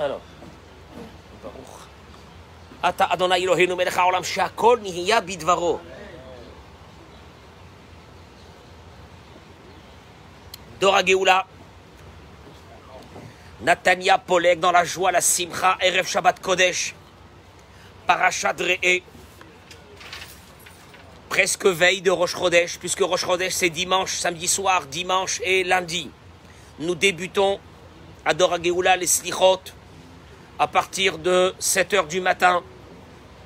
Alors. ברוך. אתה אדוני אלוהינו מלך העולם שהכל נהיה בדברו. דור הגאולה. נתניה פולג dans la joie, la simcha, ערב שבת קודש. פרשת ראה. Presque veille de Rosh Chodesh, puisque Rosh Chodesh c'est dimanche, samedi soir, dimanche et lundi. Nous débutons à Dora Geoula les Slichot à partir de 7 heures du matin,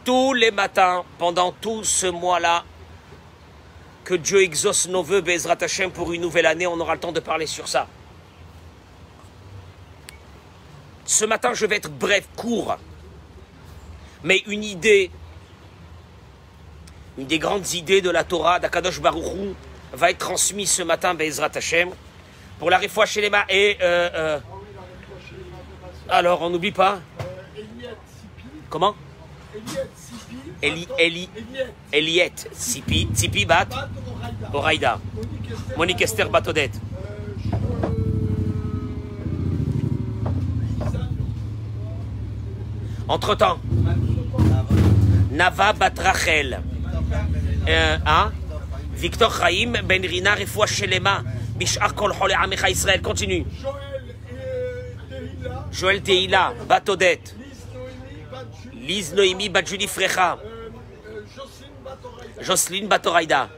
tous les matins, pendant tout ce mois-là, que Dieu exauce nos voeux, Bezrat Hashem, pour une nouvelle année, on aura le temps de parler sur ça. Ce matin, je vais être bref, court, mais une idée, une des grandes idées de la Torah d'Akadosh Baruchou va être transmise ce matin, Bezrat Hashem, pour la Refoua Shelema et... euh, euh, alors, on n'oublie pas. Comment Eli, Eli, Eliet, Sipi, Sipi Bat, Oraïda, Monique Esther Batodet. Entre-temps, Nava Bat Rachel, euh, hein? Victor Chaim Ben Rina Refoua Shelema, Bishar Kol Chole Amecha Israël, continue. Joël Teila, Batodet, Lise Noémie Badjuli Frecha, Jocelyne Batoraïda,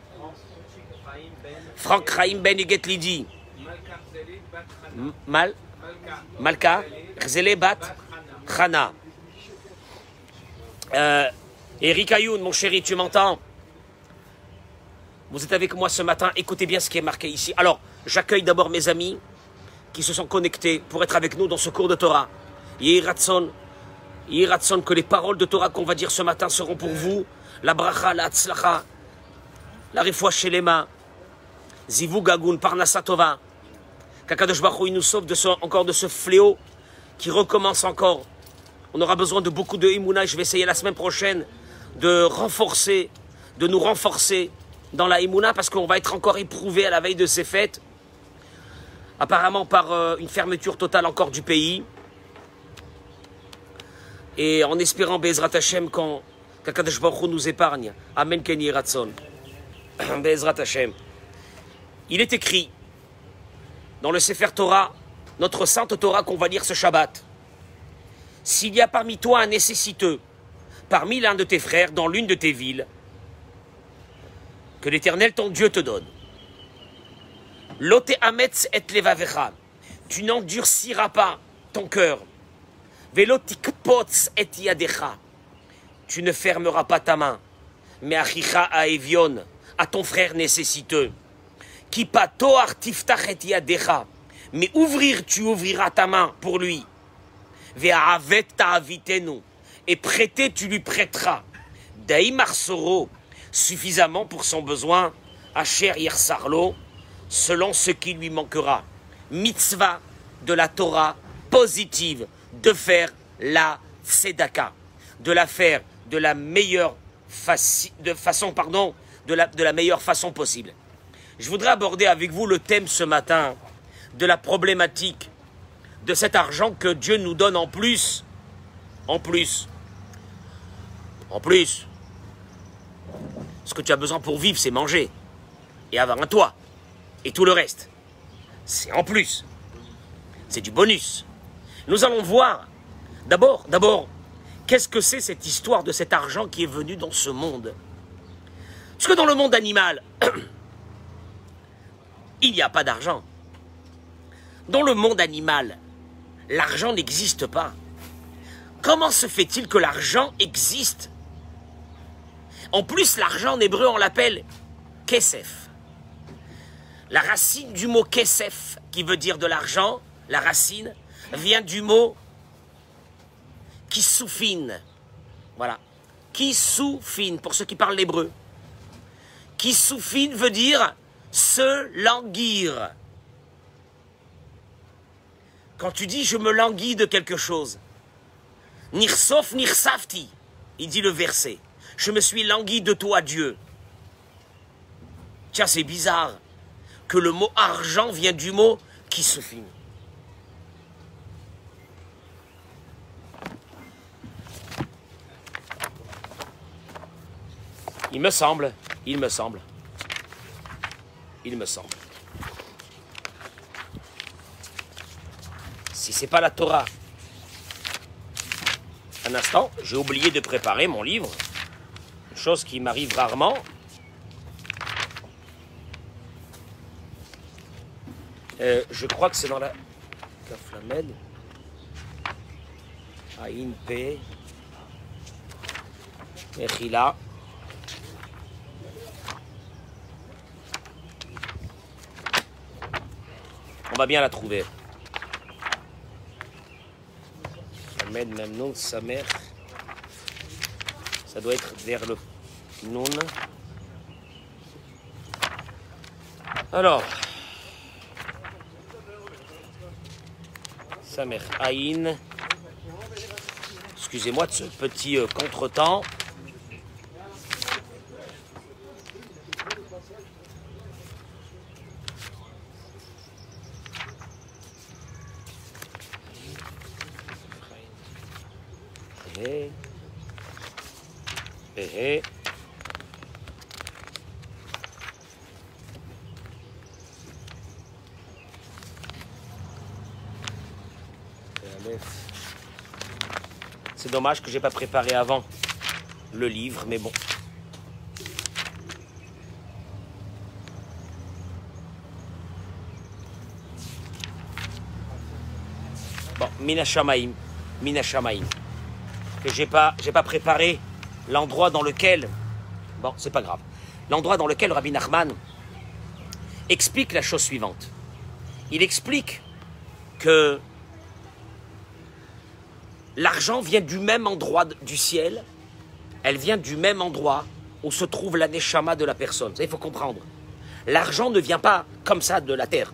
Franck Chaim Ben Huguet Mal, Malka, Rzele Bat, Chana. Euh, Eric Ayoun, mon chéri, tu m'entends? Vous êtes avec moi ce matin, écoutez bien ce qui est marqué ici. Alors, j'accueille d'abord mes amis qui se sont connectés pour être avec nous dans ce cours de Torah. Yehi Ratson, Yehi Ratson, que les paroles de Torah qu'on va dire ce matin seront pour vous. La bracha, la tzlacha, la refoua shelema, zivu gagun, parnasa tova. Kakadosh Baruch il nous sauve de ce- encore de ce fléau qui recommence encore. On aura besoin de beaucoup de Imuna. Je vais essayer la semaine prochaine de renforcer, de nous renforcer dans la Imuna parce qu'on va être encore éprouvé à la veille de ces fêtes apparemment par euh, une fermeture totale encore du pays. Et en espérant Bezrat Hashem quand qu'Akadosh Baruch nous épargne. Amen Kenny Ratson. Bezrat Hashem. Il est écrit dans le Sefer Torah, notre sainte Torah qu'on va lire ce Shabbat. S'il y a parmi toi un nécessiteux, parmi l'un de tes frères, dans l'une de tes villes, que l'Éternel ton Dieu te donne. Lote ametz et levavecha. Tu n'endurciras pas ton cœur. Velotikpots et yadecha. Tu ne fermeras pas ta main. Mais achicha a evion, à ton frère nécessiteux. Qui patoar tiftach et yadecha. Mais ouvrir, tu ouvriras ta main pour lui. Ve'avet ta'avitenu. Et prêter, tu lui prêteras. Daïmarsoro, suffisamment pour son besoin. Asher yirsarlo, selon ce qui lui manquera. Mitzvah de la Torah positive de faire la tzedaka, de la faire de la meilleure façon pardon, de la, de la meilleure façon possible. Je voudrais aborder avec vous le thème ce matin de la problématique de cet argent que Dieu nous donne en plus, en plus, en plus. Ce que tu as besoin pour vivre, c'est manger et avoir un toit et tout le reste. C'est en plus. C'est du bonus. Nous allons voir d'abord, d'abord, qu'est-ce que c'est cette histoire de cet argent qui est venu dans ce monde? Parce que dans le monde animal, il n'y a pas d'argent. Dans le monde animal, l'argent n'existe pas. Comment se fait-il que l'argent existe? En plus, l'argent en hébreu, on l'appelle kesef. La racine du mot kesef, qui veut dire de l'argent, la racine, vient du mot kissoufine. Voilà. Kissoufine, pour ceux qui parlent l'hébreu. Kissoufine veut dire se languir. Quand tu dis je me languis de quelque chose, nirsof nirsafti, il dit le verset. Je me suis langui de toi, Dieu. Tiens, c'est bizarre que le mot argent vient du mot qui se finit. Il me semble, il me semble, il me semble. Si c'est pas la Torah, un instant, j'ai oublié de préparer mon livre, chose qui m'arrive rarement, Euh, je crois que c'est dans la Kaflamed. Aïn P. On va bien la trouver. Ahmed Memnoun, sa mère. Ça doit être vers le Noun. Alors. Sa mère Aïn. Excusez-moi de ce petit euh, contretemps. Hé. Hé C'est dommage que j'ai pas préparé avant le livre, mais bon. Bon, Minashamaim, Minashamaim. Que j'ai pas, j'ai pas préparé l'endroit dans lequel. Bon, c'est pas grave. L'endroit dans lequel Rabbi Nachman explique la chose suivante. Il explique que l'argent vient du même endroit du ciel, elle vient du même endroit où se trouve la neshama de la personne. Ça, il faut comprendre. L'argent ne vient pas comme ça de la terre.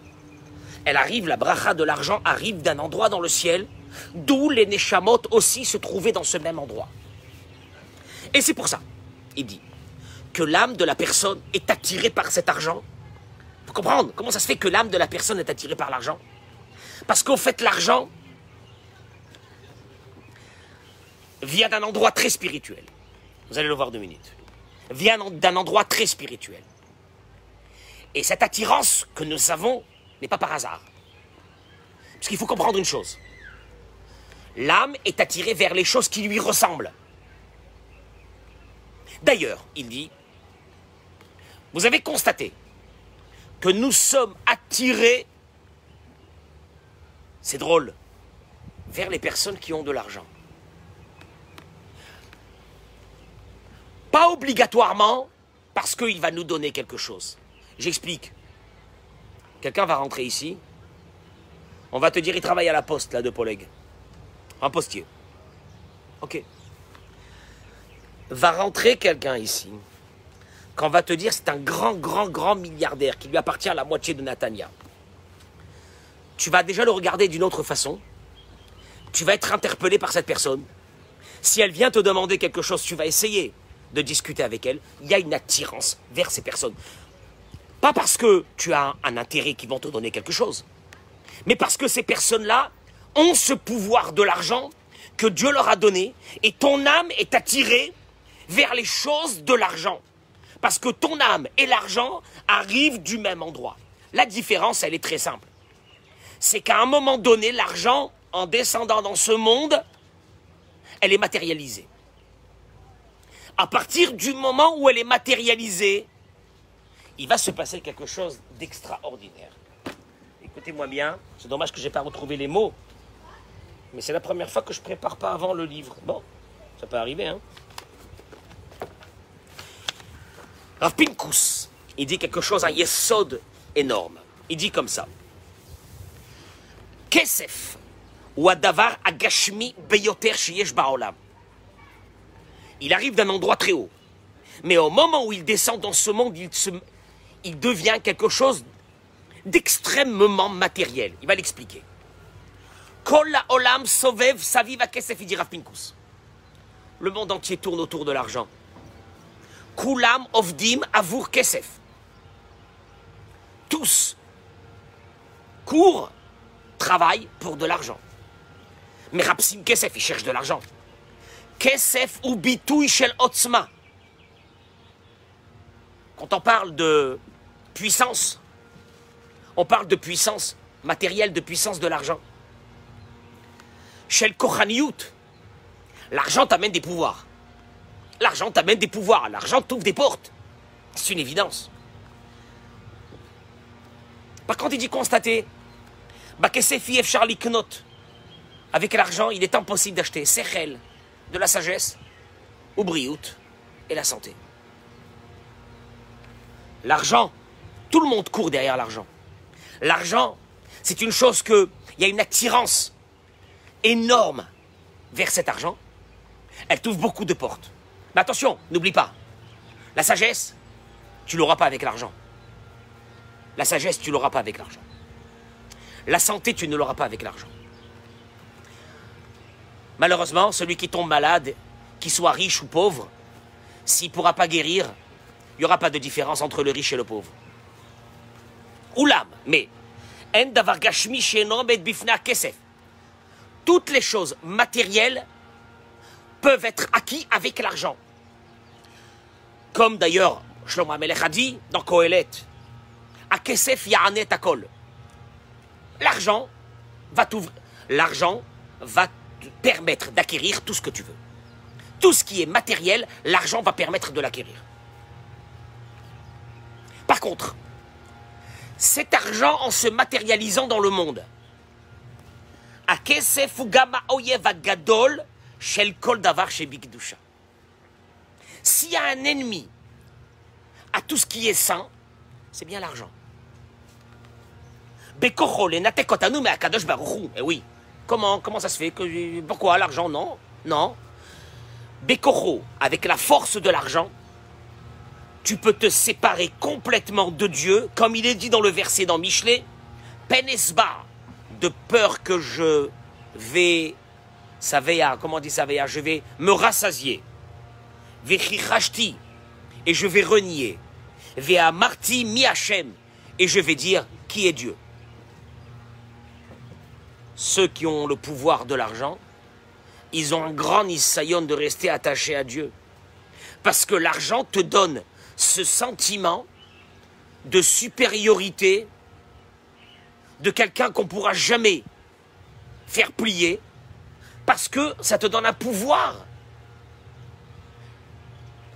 Elle arrive, la bracha de l'argent arrive d'un endroit dans le ciel, d'où les neshamot aussi se trouvaient dans ce même endroit. Et c'est pour ça, il dit, que l'âme de la personne est attirée par cet argent. Faut comprendre comment ça se fait que l'âme de la personne est attirée par l'argent? Parce qu'au fait, l'argent vient d'un endroit très spirituel. Vous allez le voir deux minutes. Vient d'un endroit très spirituel. Et cette attirance que nous avons n'est pas par hasard. Parce qu'il faut comprendre une chose. L'âme est attirée vers les choses qui lui ressemblent. D'ailleurs, il dit, vous avez constaté que nous sommes attirés, c'est drôle, vers les personnes qui ont de l'argent. Pas obligatoirement parce qu'il va nous donner quelque chose. J'explique. Quelqu'un va rentrer ici. On va te dire, il travaille à la poste, là, de Poleg. Un postier. Ok. Va rentrer quelqu'un ici. Qu'on va te dire, c'est un grand, grand, grand milliardaire qui lui appartient à la moitié de Natania. Tu vas déjà le regarder d'une autre façon. Tu vas être interpellé par cette personne. Si elle vient te demander quelque chose, tu vas essayer de discuter avec elle. Il y a une attirance vers ces personnes. Pas parce que tu as un intérêt qui vont te donner quelque chose, mais parce que ces personnes-là ont ce pouvoir de l'argent que Dieu leur a donné et ton âme est attirée vers les choses de l'argent. Parce que ton âme et l'argent arrivent du même endroit. La différence, elle est très simple. C'est qu'à un moment donné, l'argent, en descendant dans ce monde, elle est matérialisée. À partir du moment où elle est matérialisée, il va se passer quelque chose d'extraordinaire. Écoutez-moi bien, c'est dommage que je n'ai pas retrouvé les mots, mais c'est la première fois que je prépare pas avant le livre. Bon, ça peut arriver, hein. Rav Pinkus, il dit quelque chose, un yesod énorme. Il dit comme ça. Kesef, ou adavar agashmi beyoter sheyesh ba'olam. Il arrive d'un endroit très haut. Mais au moment où il descend dans ce monde, il, devient quelque chose d'extrêmement matériel. Il va l'expliquer. Olam sovev. Le monde entier tourne autour de l'argent. Kulam ovdim avur kesef. Tous courent, travaillent pour de l'argent. Mais Rapsim kesef, il cherche de l'argent. Kesef ou bitouy shel otzma. Quand on parle de puissance, on parle de puissance matérielle, de puissance de l'argent. Chez le Kochaniout, l'argent t'amène des pouvoirs. L'argent t'amène des pouvoirs, l'argent t'ouvre des portes. C'est une évidence. Par contre, il dit constater, Charlie Knot, avec l'argent, il est impossible d'acheter Sechel, de la sagesse, ou Briout, et la santé. L'argent, tout le monde court derrière l'argent. L'argent, c'est une chose que, il y a une attirance énorme vers cet argent. Elle t'ouvre beaucoup de portes. Mais attention, n'oublie pas, la sagesse, tu l'auras pas avec l'argent. La sagesse, tu l'auras pas avec l'argent. La santé, tu ne l'auras pas avec l'argent. Malheureusement, celui qui tombe malade, qu'il soit riche ou pauvre, s'il ne pourra pas guérir, il n'y aura pas de différence entre le riche et le pauvre. Oulam, mais toutes les choses matérielles peuvent être acquises avec l'argent. Comme d'ailleurs Shlomo Amelech a dit dans Kohelet, Akesef Ya'anet Akol. L'argent va t'ouvrir, l'argent va permettre d'acquérir tout ce que tu veux. Tout ce qui est matériel, l'argent va permettre de l'acquérir. Par contre, cet argent en se matérialisant dans le monde. S'il y a un ennemi à tout ce qui est saint, c'est bien l'argent. Eh oui. Comment, ça se fait que, Pourquoi l'argent Non? Non. Bekocho, avec la force de l'argent, tu peux te séparer complètement de Dieu, comme il est dit dans le verset dans Michelet, Penesba, de peur que je vais, Saveya, comment on dit Saveya, je vais me rassasier. Vechichashti, et je vais renier. Vea Marti mi et je vais dire qui est Dieu. Ceux qui ont le pouvoir de l'argent, ils ont un grand nissayon de rester attachés à Dieu. Parce que l'argent te donne ce sentiment de supériorité de quelqu'un qu'on pourra jamais faire plier, parce que ça te donne un pouvoir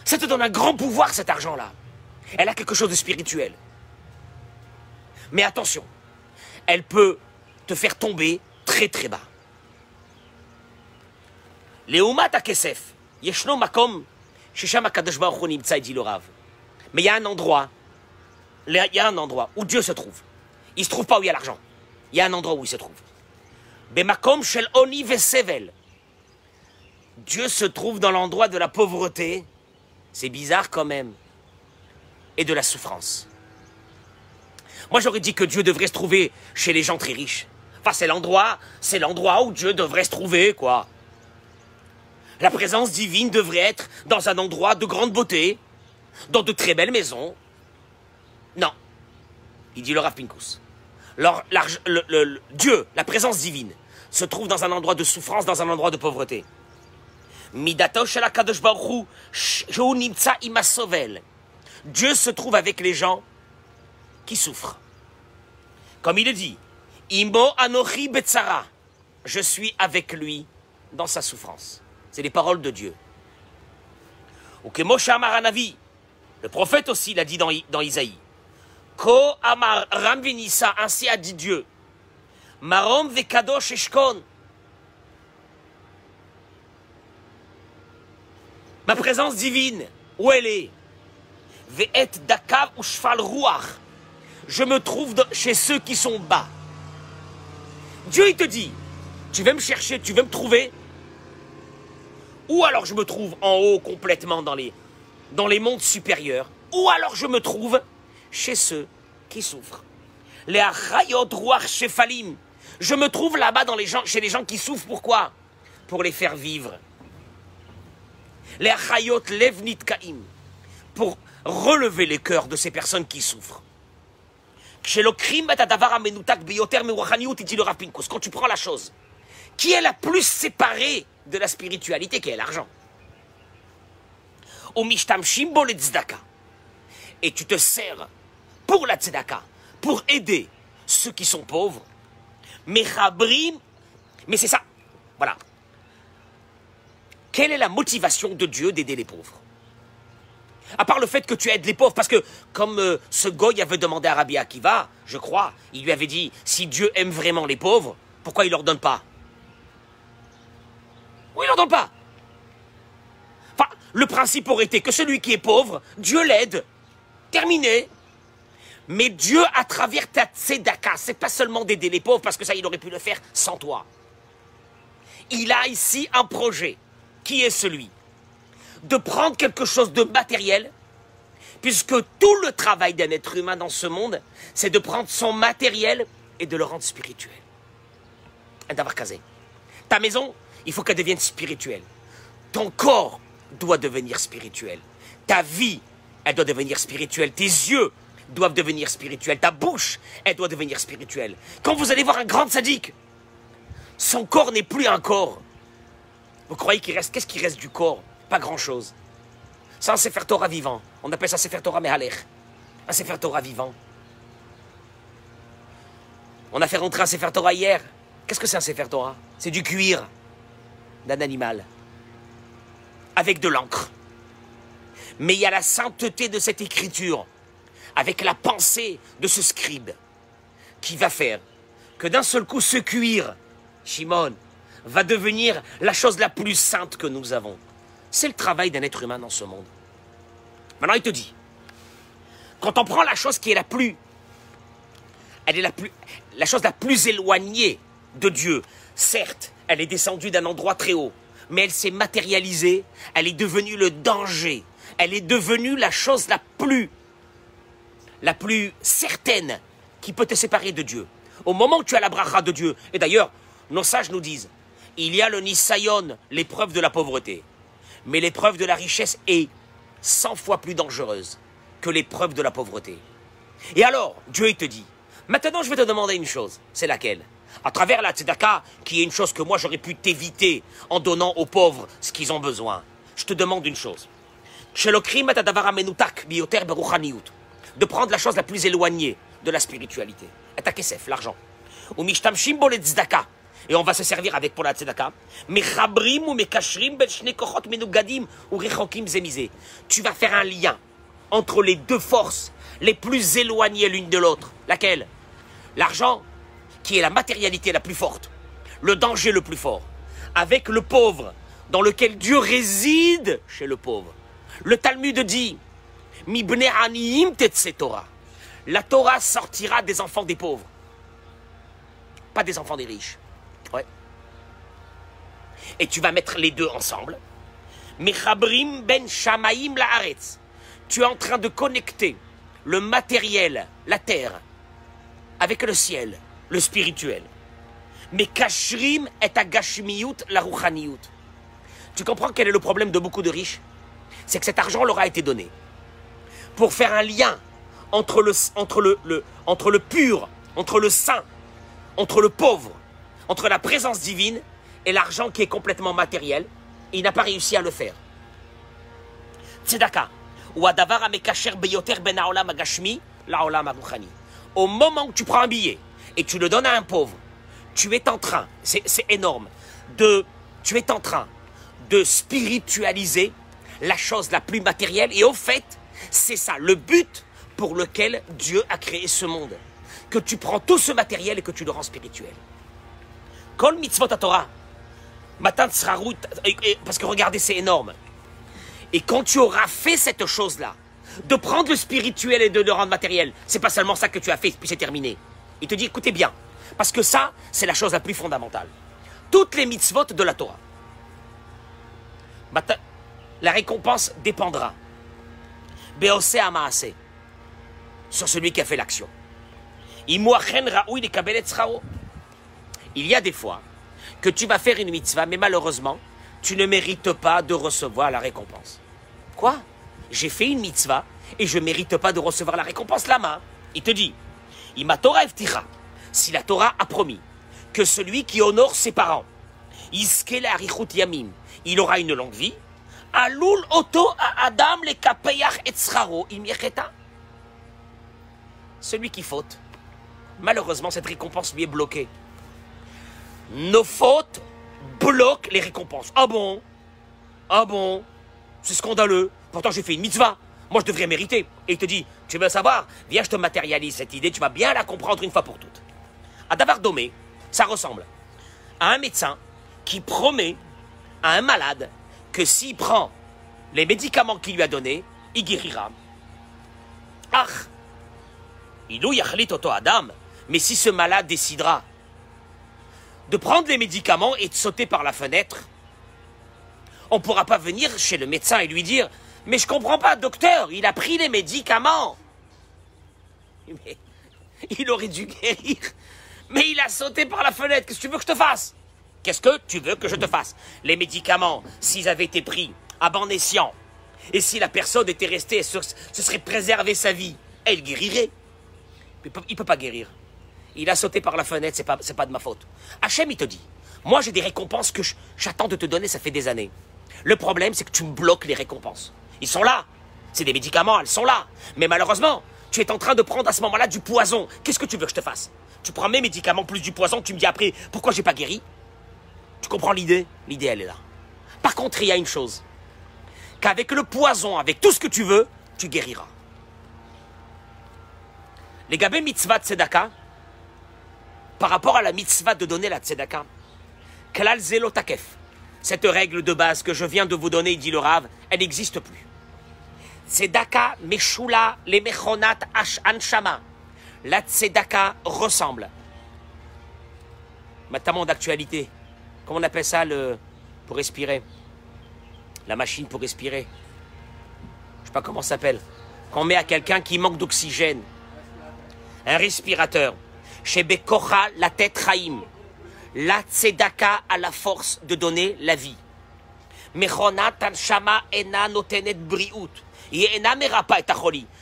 ça te donne un grand pouvoir, cet argent-là. Elle a quelque chose de spirituel. Mais attention, elle peut te faire tomber très très bas. Yeshno Makom, Shisham dit le Rav. Mais il y a un endroit, il y a un endroit où Dieu se trouve. Il se trouve pas où il y a l'argent. Il y a un endroit où il se trouve. Bemakom Shel Oni Vesevel. Dieu se trouve dans l'endroit de la pauvreté c'est bizarre quand même. Et de la souffrance. Moi j'aurais dit que Dieu devrait se trouver chez les gens très riches. C'est l'endroit, c'est l'endroit où Dieu devrait se trouver, quoi. La présence divine devrait être dans un endroit de grande beauté, dans de très belles maisons. Non. Il dit le Rav. Dieu, la présence divine, se trouve dans un endroit de souffrance, dans un endroit de pauvreté. Dieu se trouve avec les gens qui souffrent. Comme il est dit, Imbo anochi betzara. Je suis avec lui dans sa souffrance. C'est les paroles de Dieu. Ou que le prophète aussi l'a dit dans, Isaïe. Ko Amar ainsi a dit Dieu. Marom vekadosh eshkon. Ma présence divine, où elle est? Dakav. Je me trouve chez ceux qui sont bas. Dieu, il te dit, tu veux me chercher, tu veux me trouver Ou alors je me trouve en haut complètement dans les, dans les mondes supérieurs. Ou alors je me trouve chez ceux qui souffrent. Les achayot shefalim. Je me trouve là-bas dans les gens, chez les gens qui souffrent. Pourquoi? Pour les faire vivre les levnit kaim, pour relever les cœurs de ces personnes qui souffrent. Quand tu prends la chose qui est la plus séparée de la spiritualité, qui est l'argent, et tu te sers pour la tzedaka, pour aider ceux qui sont pauvres, mais mais c'est ça, voilà. Quelle est la motivation de Dieu d'aider les pauvres? À part le fait que tu aides les pauvres, parce que comme euh, ce goy avait demandé à Rabbi Akiva, je crois, il lui avait dit, si Dieu aime vraiment les pauvres, pourquoi il leur donne pas? Oui, il leur donne pas? Enfin, le principe aurait été que celui qui est pauvre, Dieu l'aide. Terminé. Mais Dieu, à travers ta tzedaka, c'est pas seulement d'aider les pauvres, parce que ça, il aurait pu le faire sans toi. Il a ici un projet, qui est celui de prendre quelque chose de matériel, puisque tout le travail d'un être humain dans ce monde, c'est de prendre son matériel et de le rendre spirituel. D'avoir casé. Ta maison, il faut qu'elle devienne spirituelle. Ton corps doit devenir spirituel. Ta vie, elle doit devenir spirituelle. Tes yeux doivent devenir spirituels. Ta bouche, elle doit devenir spirituelle. Quand vous allez voir un grand sadique, son corps n'est plus un corps. Vous croyez qu'il reste Qu'est-ce qui reste du corps? Pas grand-chose. C'est un Sefer Torah vivant. On appelle ça Sefer Torah Mehaler. Un Sefer Torah vivant. On a fait rentrer un Sefer Torah hier. Qu'est-ce que c'est un Sefer Torah? C'est du cuir d'un animal. Avec de l'encre. Mais il y a la sainteté de cette écriture avec la pensée de ce scribe, qui va faire que d'un seul coup ce cuir, Shimon, va devenir la chose la plus sainte que nous avons. C'est le travail d'un être humain dans ce monde. Maintenant, il te dit, quand on prend la chose qui est la plus, elle est la plus, la chose la plus éloignée de Dieu, certes, elle est descendue d'un endroit très haut, mais elle s'est matérialisée, elle est devenue le danger, elle est devenue la chose la plus la plus certaine qui peut te séparer de Dieu. Au moment où tu as la bracha de Dieu, et d'ailleurs, nos sages nous disent, il y a le nisayon, l'épreuve de la pauvreté. Mais l'épreuve de la richesse est 100 fois plus dangereuse que l'épreuve de la pauvreté. Et alors, Dieu te dit, maintenant je vais te demander une chose, c'est laquelle? À travers la tzedaka, qui est une chose que moi j'aurais pu t'éviter en donnant aux pauvres ce qu'ils ont besoin, je te demande une chose de prendre la chose la plus éloignée de la spiritualité. L'argent. Ou Et on va se servir avec pour la tzedaka. Ben tu vas faire un lien entre les deux forces les plus éloignées l'une de l'autre. Laquelle? L'argent, qui est la matérialité la plus forte, le danger le plus fort, avec le pauvre, dans lequel Dieu réside chez le pauvre. Le Talmud dit Torah. La Torah sortira des enfants des pauvres. Pas des enfants des riches. Et tu vas mettre les deux ensemble. Mechabrim ben shamaim laaretz. Tu es en train de connecter le matériel, la terre, avec le ciel, le spirituel. Mais kashrim est agashmiyut la ruchaniyut. Tu comprends quel est le problème de beaucoup de riches? C'est que cet argent leur a été donné pour faire un lien entre le, entre le, entre le pur, entre le saint, entre le pauvre, entre la présence divine et l'argent qui est complètement matériel. il n'a pas réussi à le faire. Tzedaka. Ben Au moment où tu prends un billet et tu le donnes à un pauvre, tu es en train, c'est énorme, de, tu es en train de spiritualiser la chose la plus matérielle et au fait, c'est ça, le but pour lequel Dieu a créé ce monde. Que tu prends tout ce matériel et que tu le rends spirituel. Kol mitzvot Torah. Parce que regardez, c'est énorme. Et quand tu auras fait cette chose-là, de prendre le spirituel et de le rendre matériel, c'est pas seulement ça que tu as fait, puis c'est terminé. Il te dit, écoutez bien, parce que ça, c'est la chose la plus fondamentale. Toutes les mitzvot de la Torah. La récompense dépendra Beosé Amaase, sur celui qui a fait l'action. Il y a des fois que tu vas faire une mitzvah, mais malheureusement, tu ne mérites pas de recevoir la récompense. Quoi? J'ai fait une mitzvah et je ne mérite pas de recevoir la récompense là-bas. Il te dit, si la Torah a promis que celui qui honore ses parents, il aura une longue vie, Alul oto Adam le et celui qui faute, malheureusement, cette récompense lui est bloquée. Nos fautes bloquent les récompenses. Ah bon? Ah bon? C'est scandaleux. Pourtant, j'ai fait une mitzvah. Moi, je devrais mériter. Et il te dit, tu veux savoir? Viens, je te matérialise cette idée, tu vas bien la comprendre une fois pour toutes. À Davar Domé, ça ressemble à un médecin qui promet à un malade que s'il prend les médicaments qu'il lui a donnés, il guérira. Ah Ilou yachlit auto Adam. Mais si ce malade décidera de prendre les médicaments et de sauter par la fenêtre, on ne pourra pas venir chez le médecin et lui dire Mais je comprends pas, docteur, il a pris les médicaments. Mais il aurait dû guérir. Mais il a sauté par la fenêtre. Qu'est-ce que tu veux que je te fasse? Qu'est-ce que tu veux que je te fasse? Les médicaments, s'ils avaient été pris à bon et si la personne était restée, ce, serait préserver sa vie, elle guérirait. Il ne peut, pas guérir. Il a sauté par la fenêtre, c'est pas, pas de ma faute. Hachem, il te dit, moi j'ai des récompenses que j'attends de te donner, ça fait des années. Le problème, c'est que tu me bloques les récompenses. Ils sont là. C'est des médicaments, elles sont là. Mais malheureusement, tu es en train de prendre à ce moment-là du poison. Qu'est-ce que tu veux que je te fasse? Tu prends mes médicaments plus du poison, tu me dis après pourquoi j'ai pas guéri? Tu comprends l'idée? L'idée, elle est là. Par contre, il y a une chose qu'avec le poison, avec tout ce que tu veux, tu guériras. Les gabé mitzvah tzedaka, par rapport à la mitzvah de donner la tzedaka, klal takef. Cette règle de base que je viens de vous donner, dit le Rav, elle n'existe plus. Tzedaka meshula le mechonat anshama. La tzedaka ressemble. Maintenant d'actualité. Comment on appelle ça le, pour respirer? La machine pour respirer. Je sais pas comment ça s'appelle. Qu'on met à quelqu'un qui manque d'oxygène. Un respirateur. Chez Bekocha, la tête Raïm. La tzedaka a la force de donner la vie.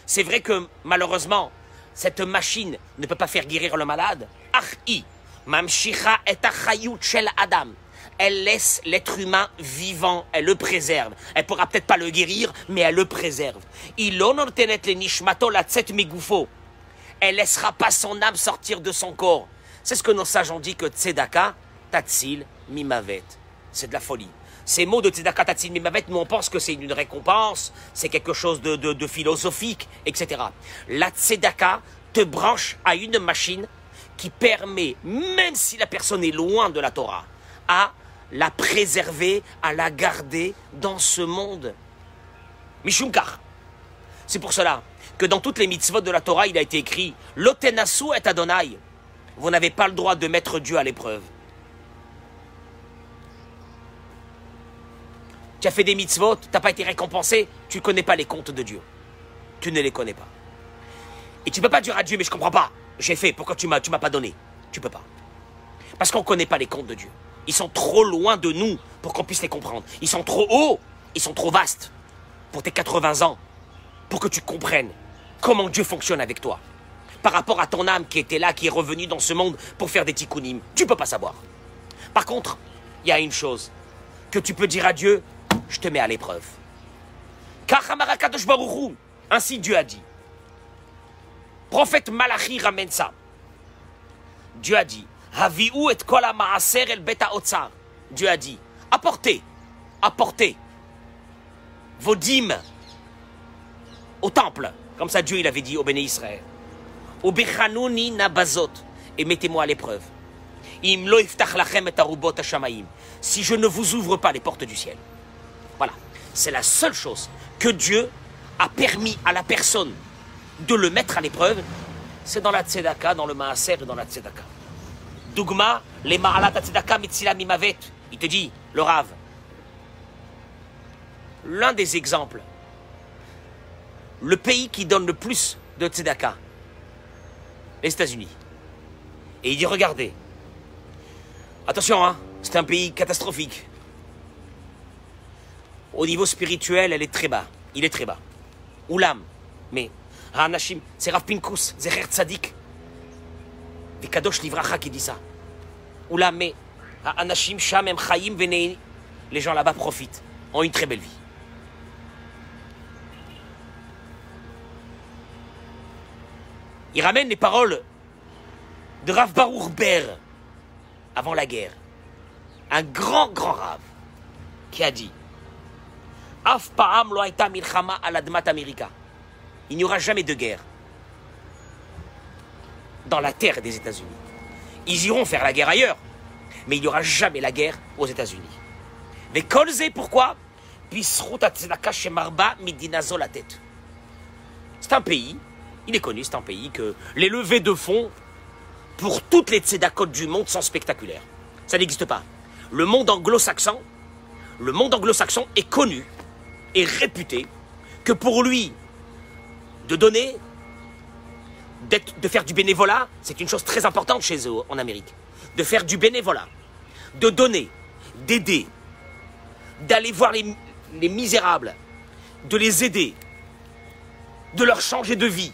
C'est vrai que malheureusement, cette machine ne peut pas faire guérir le malade. Adam elle laisse l'être humain vivant, elle le préserve. Elle pourra peut-être pas le guérir, mais elle le préserve. Il Laissera pas son âme sortir de son corps. C'est ce que nos sages ont dit que tzedaka, tatsil, mimavet. C'est de la folie. Ces mots de tzedaka, tatsil, mimavet, nous on pense que c'est une récompense, c'est quelque chose de, de philosophique, etc. La tzedaka te branche à une machine qui permet, même si la personne est loin de la Torah, à la préserver, à la garder dans ce monde. Mishumkar. C'est pour cela que dans toutes les mitzvot de la Torah, il a été écrit L'otenasu et Adonai. Vous n'avez pas le droit de mettre Dieu à l'épreuve. Tu as fait des mitzvot, tu n'as pas été récompensé, tu ne connais pas les comptes de Dieu. Tu ne les connais pas. Et tu ne peux pas dire à Dieu, mais je ne comprends pas. J'ai fait, pourquoi tu ne m'as pas donné? Tu peux pas. Parce qu'on ne connaît pas les comptes de Dieu. Ils sont trop loin de nous pour qu'on puisse les comprendre. Ils sont trop hauts, ils sont trop vastes pour tes 80 ans, pour que tu comprennes comment Dieu fonctionne avec toi. Par rapport à ton âme qui était là, qui est revenue dans ce monde pour faire des tikkunim, tu peux pas savoir. Par contre, il y a une chose que tu peux dire à Dieu, je te mets à l'épreuve. Ainsi Dieu a dit. Prophète Malachi ramène ça. Dieu a dit, Dieu a dit, apportez, apportez vos dîmes au temple. Comme ça, Dieu, il avait dit au béné Israël. nabazot. Et mettez-moi à l'épreuve. Si je ne vous ouvre pas les portes du ciel. Voilà. C'est la seule chose que Dieu a permis à la personne de le mettre à l'épreuve. C'est dans la tzedaka, dans le maaser dans la tzedaka. Dougma, les Ma'alat Mimavet. Il te dit, le Rav. L'un des exemples. Le pays qui donne le plus de Tzedaka. Les États-Unis. Et il dit, regardez. Attention, hein, c'est un pays catastrophique. Au niveau spirituel, elle est très bas. Il est très bas. Oulam. Mais, Hanashim, c'est Rav Pinkus, Zecher Tzadik. Kadosh Livracha qui dit ça. Ou là, mais Anashim Shamem Chaim les gens là-bas profitent, ont une très belle vie. Il ramène les paroles de Rav Baruch Ber avant la guerre. Un grand, grand Rav qui a dit Af Pa'am lo milchama al admat Amerika. Il n'y aura jamais de guerre dans la terre des États-Unis. Ils iront faire la guerre ailleurs, mais il n'y aura jamais la guerre aux États-Unis. Mais Kolze, pourquoi? C'est un pays, il est connu, c'est un pays que les levées de fonds pour toutes les tzedakot du monde sont spectaculaires. Ça n'existe pas. Le monde anglo-saxon, le monde anglo-saxon est connu et réputé que pour lui, de donner, de faire du bénévolat, c'est une chose très importante chez eux en Amérique. De faire du bénévolat, de donner, d'aider, d'aller voir les, les misérables, de les aider, de leur changer de vie.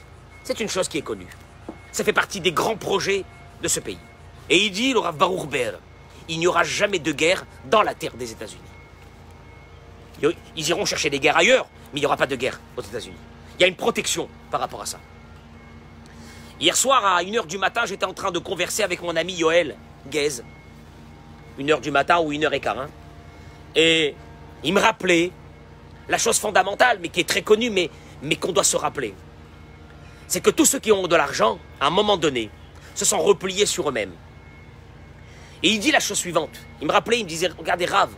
C'est une chose qui est connue. Ça fait partie des grands projets de ce pays. Et il dit, le Rav Baruch Ber, il n'y aura jamais de guerre dans la terre des États-Unis. Ils iront chercher des guerres ailleurs, mais il n'y aura pas de guerre aux États-Unis. Il y a une protection par rapport à ça. Hier soir, à 1h du matin, j'étais en train de converser avec mon ami Yoel Guez. 1h du matin ou 1h15. Hein. Et il me rappelait la chose fondamentale, mais qui est très connue, mais, mais qu'on doit se rappeler. C'est que tous ceux qui ont de l'argent, à un moment donné, se sont repliés sur eux-mêmes. Et il dit la chose suivante. Il me rappelait, il me disait, regardez, Rave,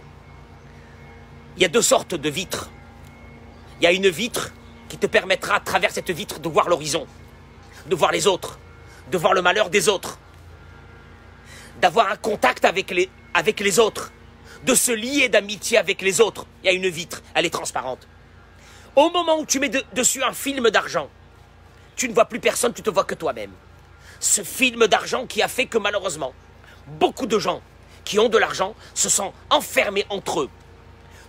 il y a deux sortes de vitres. Il y a une vitre qui te permettra, à travers cette vitre, de voir l'horizon, de voir les autres, de voir le malheur des autres, d'avoir un contact avec les, avec les autres, de se lier d'amitié avec les autres. Il y a une vitre, elle est transparente. Au moment où tu mets dessus un film d'argent, tu ne vois plus personne, tu te vois que toi-même. Ce film d'argent qui a fait que malheureusement, beaucoup de gens qui ont de l'argent se sont enfermés entre eux,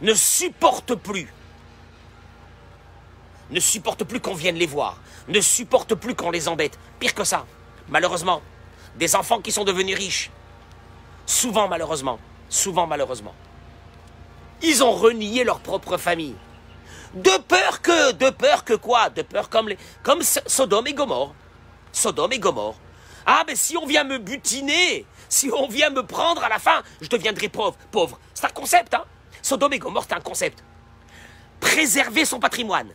ne supportent plus, ne supportent plus qu'on vienne les voir, ne supportent plus qu'on les embête. Pire que ça, malheureusement, des enfants qui sont devenus riches, souvent malheureusement, souvent malheureusement. Ils ont renié leur propre famille. De peur que, de peur que quoi? De peur comme, Sodome et Gomorre. Sodome et Gomorre. Ah, mais si on vient me butiner, si on vient me prendre à la fin, je deviendrai pauvre. pauvre. C'est un concept, hein? Sodome et Gomorre, c'est un concept. Préserver son patrimoine.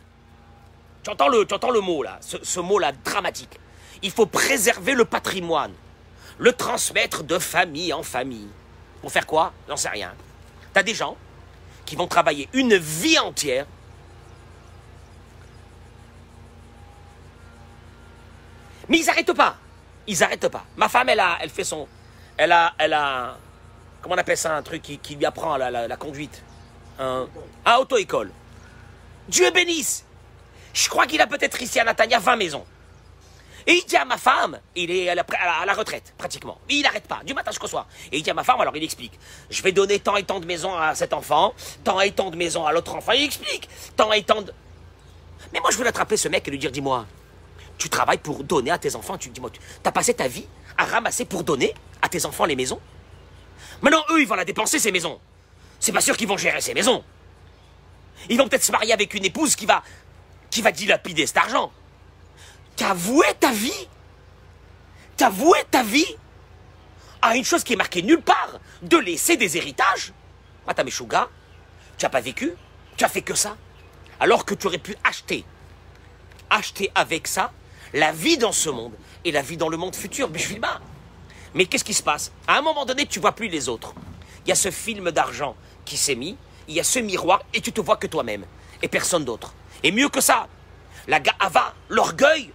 Tu entends le, tu entends le mot là, ce, ce mot-là dramatique. Il faut préserver le patrimoine, le transmettre de famille en famille. Pour faire quoi? J'en sais rien. T'as des gens qui vont travailler une vie entière Mais ils n'arrêtent pas. Ils n'arrêtent pas. Ma femme, elle a, elle fait son, elle a, elle a, comment on appelle ça, un truc qui, lui apprend la, conduite, un, auto-école. Dieu bénisse. Je crois qu'il a peut-être ici à Natania 20 maisons. Et il dit à ma femme, il est à la, retraite, pratiquement. il n'arrête pas, du matin jusqu'au soir. Et il dit à ma femme, alors il explique, je vais donner tant et tant de maisons à cet enfant, tant et tant de maisons à l'autre enfant. Il explique, tant et tant de... Mais moi, je veux attraper ce mec et lui dire, dis-moi, tu travailles pour donner à tes enfants, tu dis-moi, tu as passé ta vie à ramasser pour donner à tes enfants les maisons? Maintenant, eux, ils vont la dépenser, ces maisons. C'est pas sûr qu'ils vont gérer ces maisons. Ils vont peut-être se marier avec une épouse qui va, dilapider cet argent. T'as voué ta vie? T'as voué ta vie à une chose qui est marquée nulle part, de laisser des héritages? Mais Chouga, tu n'as pas vécu? Tu as fait que ça? Alors que tu aurais pu acheter, acheter avec ça la vie dans ce monde et la vie dans le monde futur, Bishvilma. Mais qu'est-ce qui se passe? À un moment donné, tu vois plus les autres. Il y a ce film d'argent qui s'est mis, il y a ce miroir et tu te vois que toi-même et personne d'autre. Et mieux que ça, la ga'ava, l'orgueil,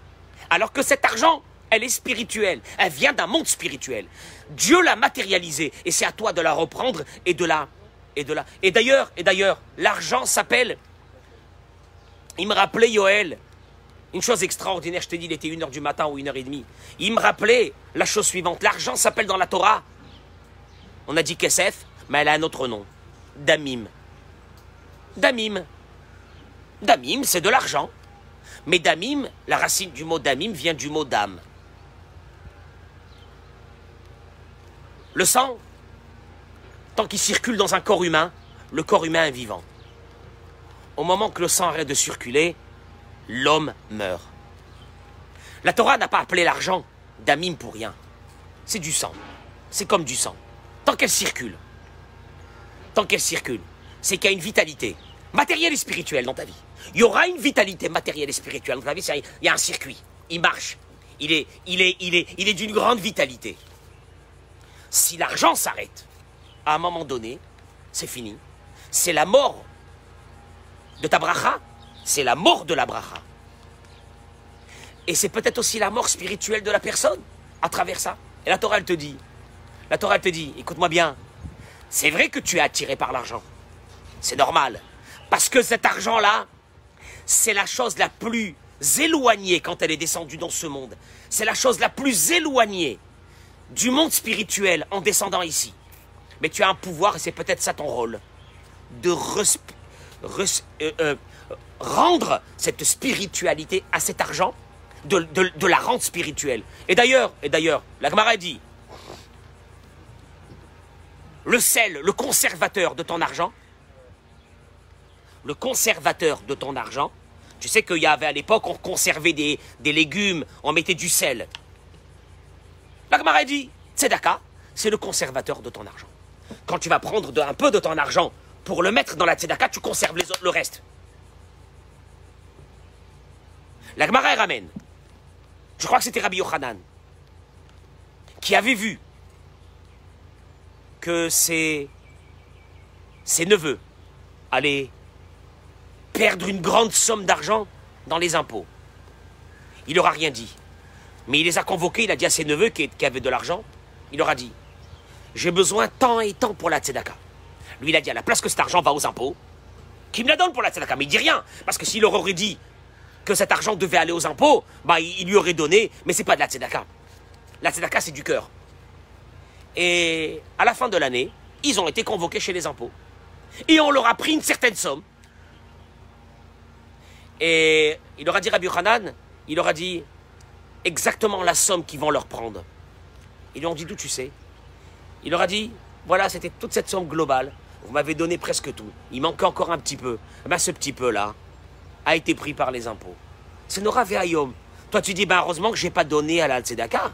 alors que cet argent, elle est spirituelle. Elle vient d'un monde spirituel. Dieu l'a matérialisée. Et c'est à toi de la reprendre et de la. Et de la. Et d'ailleurs, et d'ailleurs, l'argent s'appelle. Il me rappelait Yoël. Une chose extraordinaire, je t'ai dit, il était une heure du matin ou une heure et demie. Il me rappelait la chose suivante. L'argent s'appelle dans la Torah. On a dit Kesef, mais elle a un autre nom. Damim. Damim. Damim, c'est de l'argent. Mais damim, la racine du mot damim vient du mot dame. Le sang, tant qu'il circule dans un corps humain, le corps humain est vivant. Au moment que le sang arrête de circuler, l'homme meurt. La Torah n'a pas appelé l'argent d'amim pour rien. C'est du sang. C'est comme du sang. Tant qu'elle circule, tant qu'elle circule, c'est qu'il y a une vitalité matérielle et spirituelle dans ta vie. Il y aura une vitalité matérielle et spirituelle dans ta vie. Il y a un circuit. Il marche. Il est, il est, il est, il est d'une grande vitalité. Si l'argent s'arrête, à un moment donné, c'est fini. C'est la mort de ta bracha. C'est la mort de la bracha. Et c'est peut-être aussi la mort spirituelle de la personne à travers ça. Et la Torah, elle te dit, la Torah, te dit, écoute-moi bien, c'est vrai que tu es attiré par l'argent. C'est normal. Parce que cet argent-là, c'est la chose la plus éloignée quand elle est descendue dans ce monde. C'est la chose la plus éloignée du monde spirituel en descendant ici. Mais tu as un pouvoir, et c'est peut-être ça ton rôle, de euh, euh, rendre cette spiritualité à cet argent, de, la rendre spirituelle. Et d'ailleurs, et d'ailleurs, la Gemara dit, le sel, le conservateur de ton argent, le conservateur de ton argent, tu sais qu'il y avait à l'époque, on conservait des, légumes, on mettait du sel. La Gemara dit, Tzedaka, c'est le conservateur de ton argent. Quand tu vas prendre un peu de ton argent pour le mettre dans la Tzedaka, tu conserves le reste. La Gemara ramène. Je crois que c'était Rabbi Yochanan qui avait vu que ses, neveux allaient perdre une grande somme d'argent dans les impôts. Il leur a rien dit. Mais il les a convoqués, il a dit à ses neveux qui, avaient de l'argent, il leur a dit, j'ai besoin tant et tant pour la tzedaka. Lui, il a dit, à la place que cet argent va aux impôts, qu'il me la donne pour la tzedaka. Mais il dit rien, parce que s'il leur aurait dit que cet argent devait aller aux impôts, bah, il, lui aurait donné, mais c'est pas de la tzedaka. La tzedaka, c'est du cœur. Et à la fin de l'année, ils ont été convoqués chez les impôts. Et on leur a pris une certaine somme. Et il leur a dit Rabbi Hanan, il leur a dit exactement la somme qu'ils vont leur prendre. Ils lui ont dit d'où tu sais? Il leur a dit voilà, c'était toute cette somme globale. Vous m'avez donné presque tout. Il manquait encore un petit peu. Eh ben, ce petit peu-là a été pris par les impôts. C'est Nora Veayom. Toi, tu dis, ben, heureusement que je n'ai pas donné à la Tzedaka.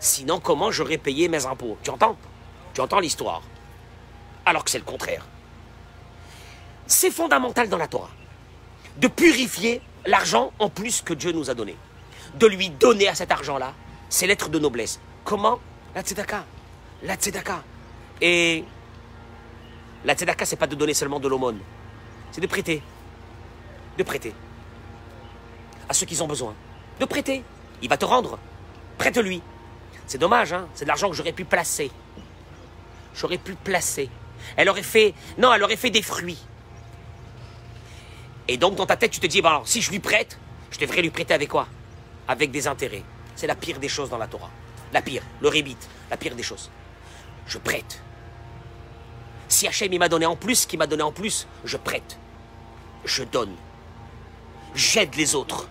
Sinon, comment j'aurais payé mes impôts? Tu entends? Tu entends l'histoire? Alors que c'est le contraire. C'est fondamental dans la Torah de purifier l'argent en plus que Dieu nous a donné. De lui donner à cet argent-là ses lettres de noblesse. Comment? La tzedaka. La tzedaka. Et la tzedaka, c'est pas de donner seulement de l'aumône. C'est de prêter. De prêter. À ceux qui ont besoin. De prêter. Il va te rendre. Prête-lui. C'est dommage, hein C'est de l'argent que j'aurais pu placer. J'aurais pu placer. Elle aurait fait... Non, elle aurait fait des fruits. Et donc, dans ta tête, tu te dis, si je lui prête, je devrais lui prêter avec quoi? Avec des intérêts. C'est la pire des choses dans la Torah. La pire, le rébit, la pire des choses. Je prête. Si Hachem m'a donné en plus, qui m'a donné en plus, je prête. Je donne. J'aide les autres.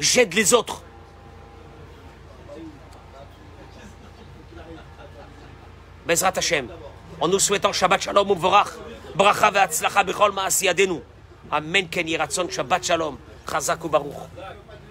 J'aide les autres. Bezrat Hashem, en nous souhaitant Shabbat Shalom Uvorach, Bracha ve'atzlacha bechol ma'asiyadenu. Amen ken yiratzon Shabbat Shalom, Chazak Baruch.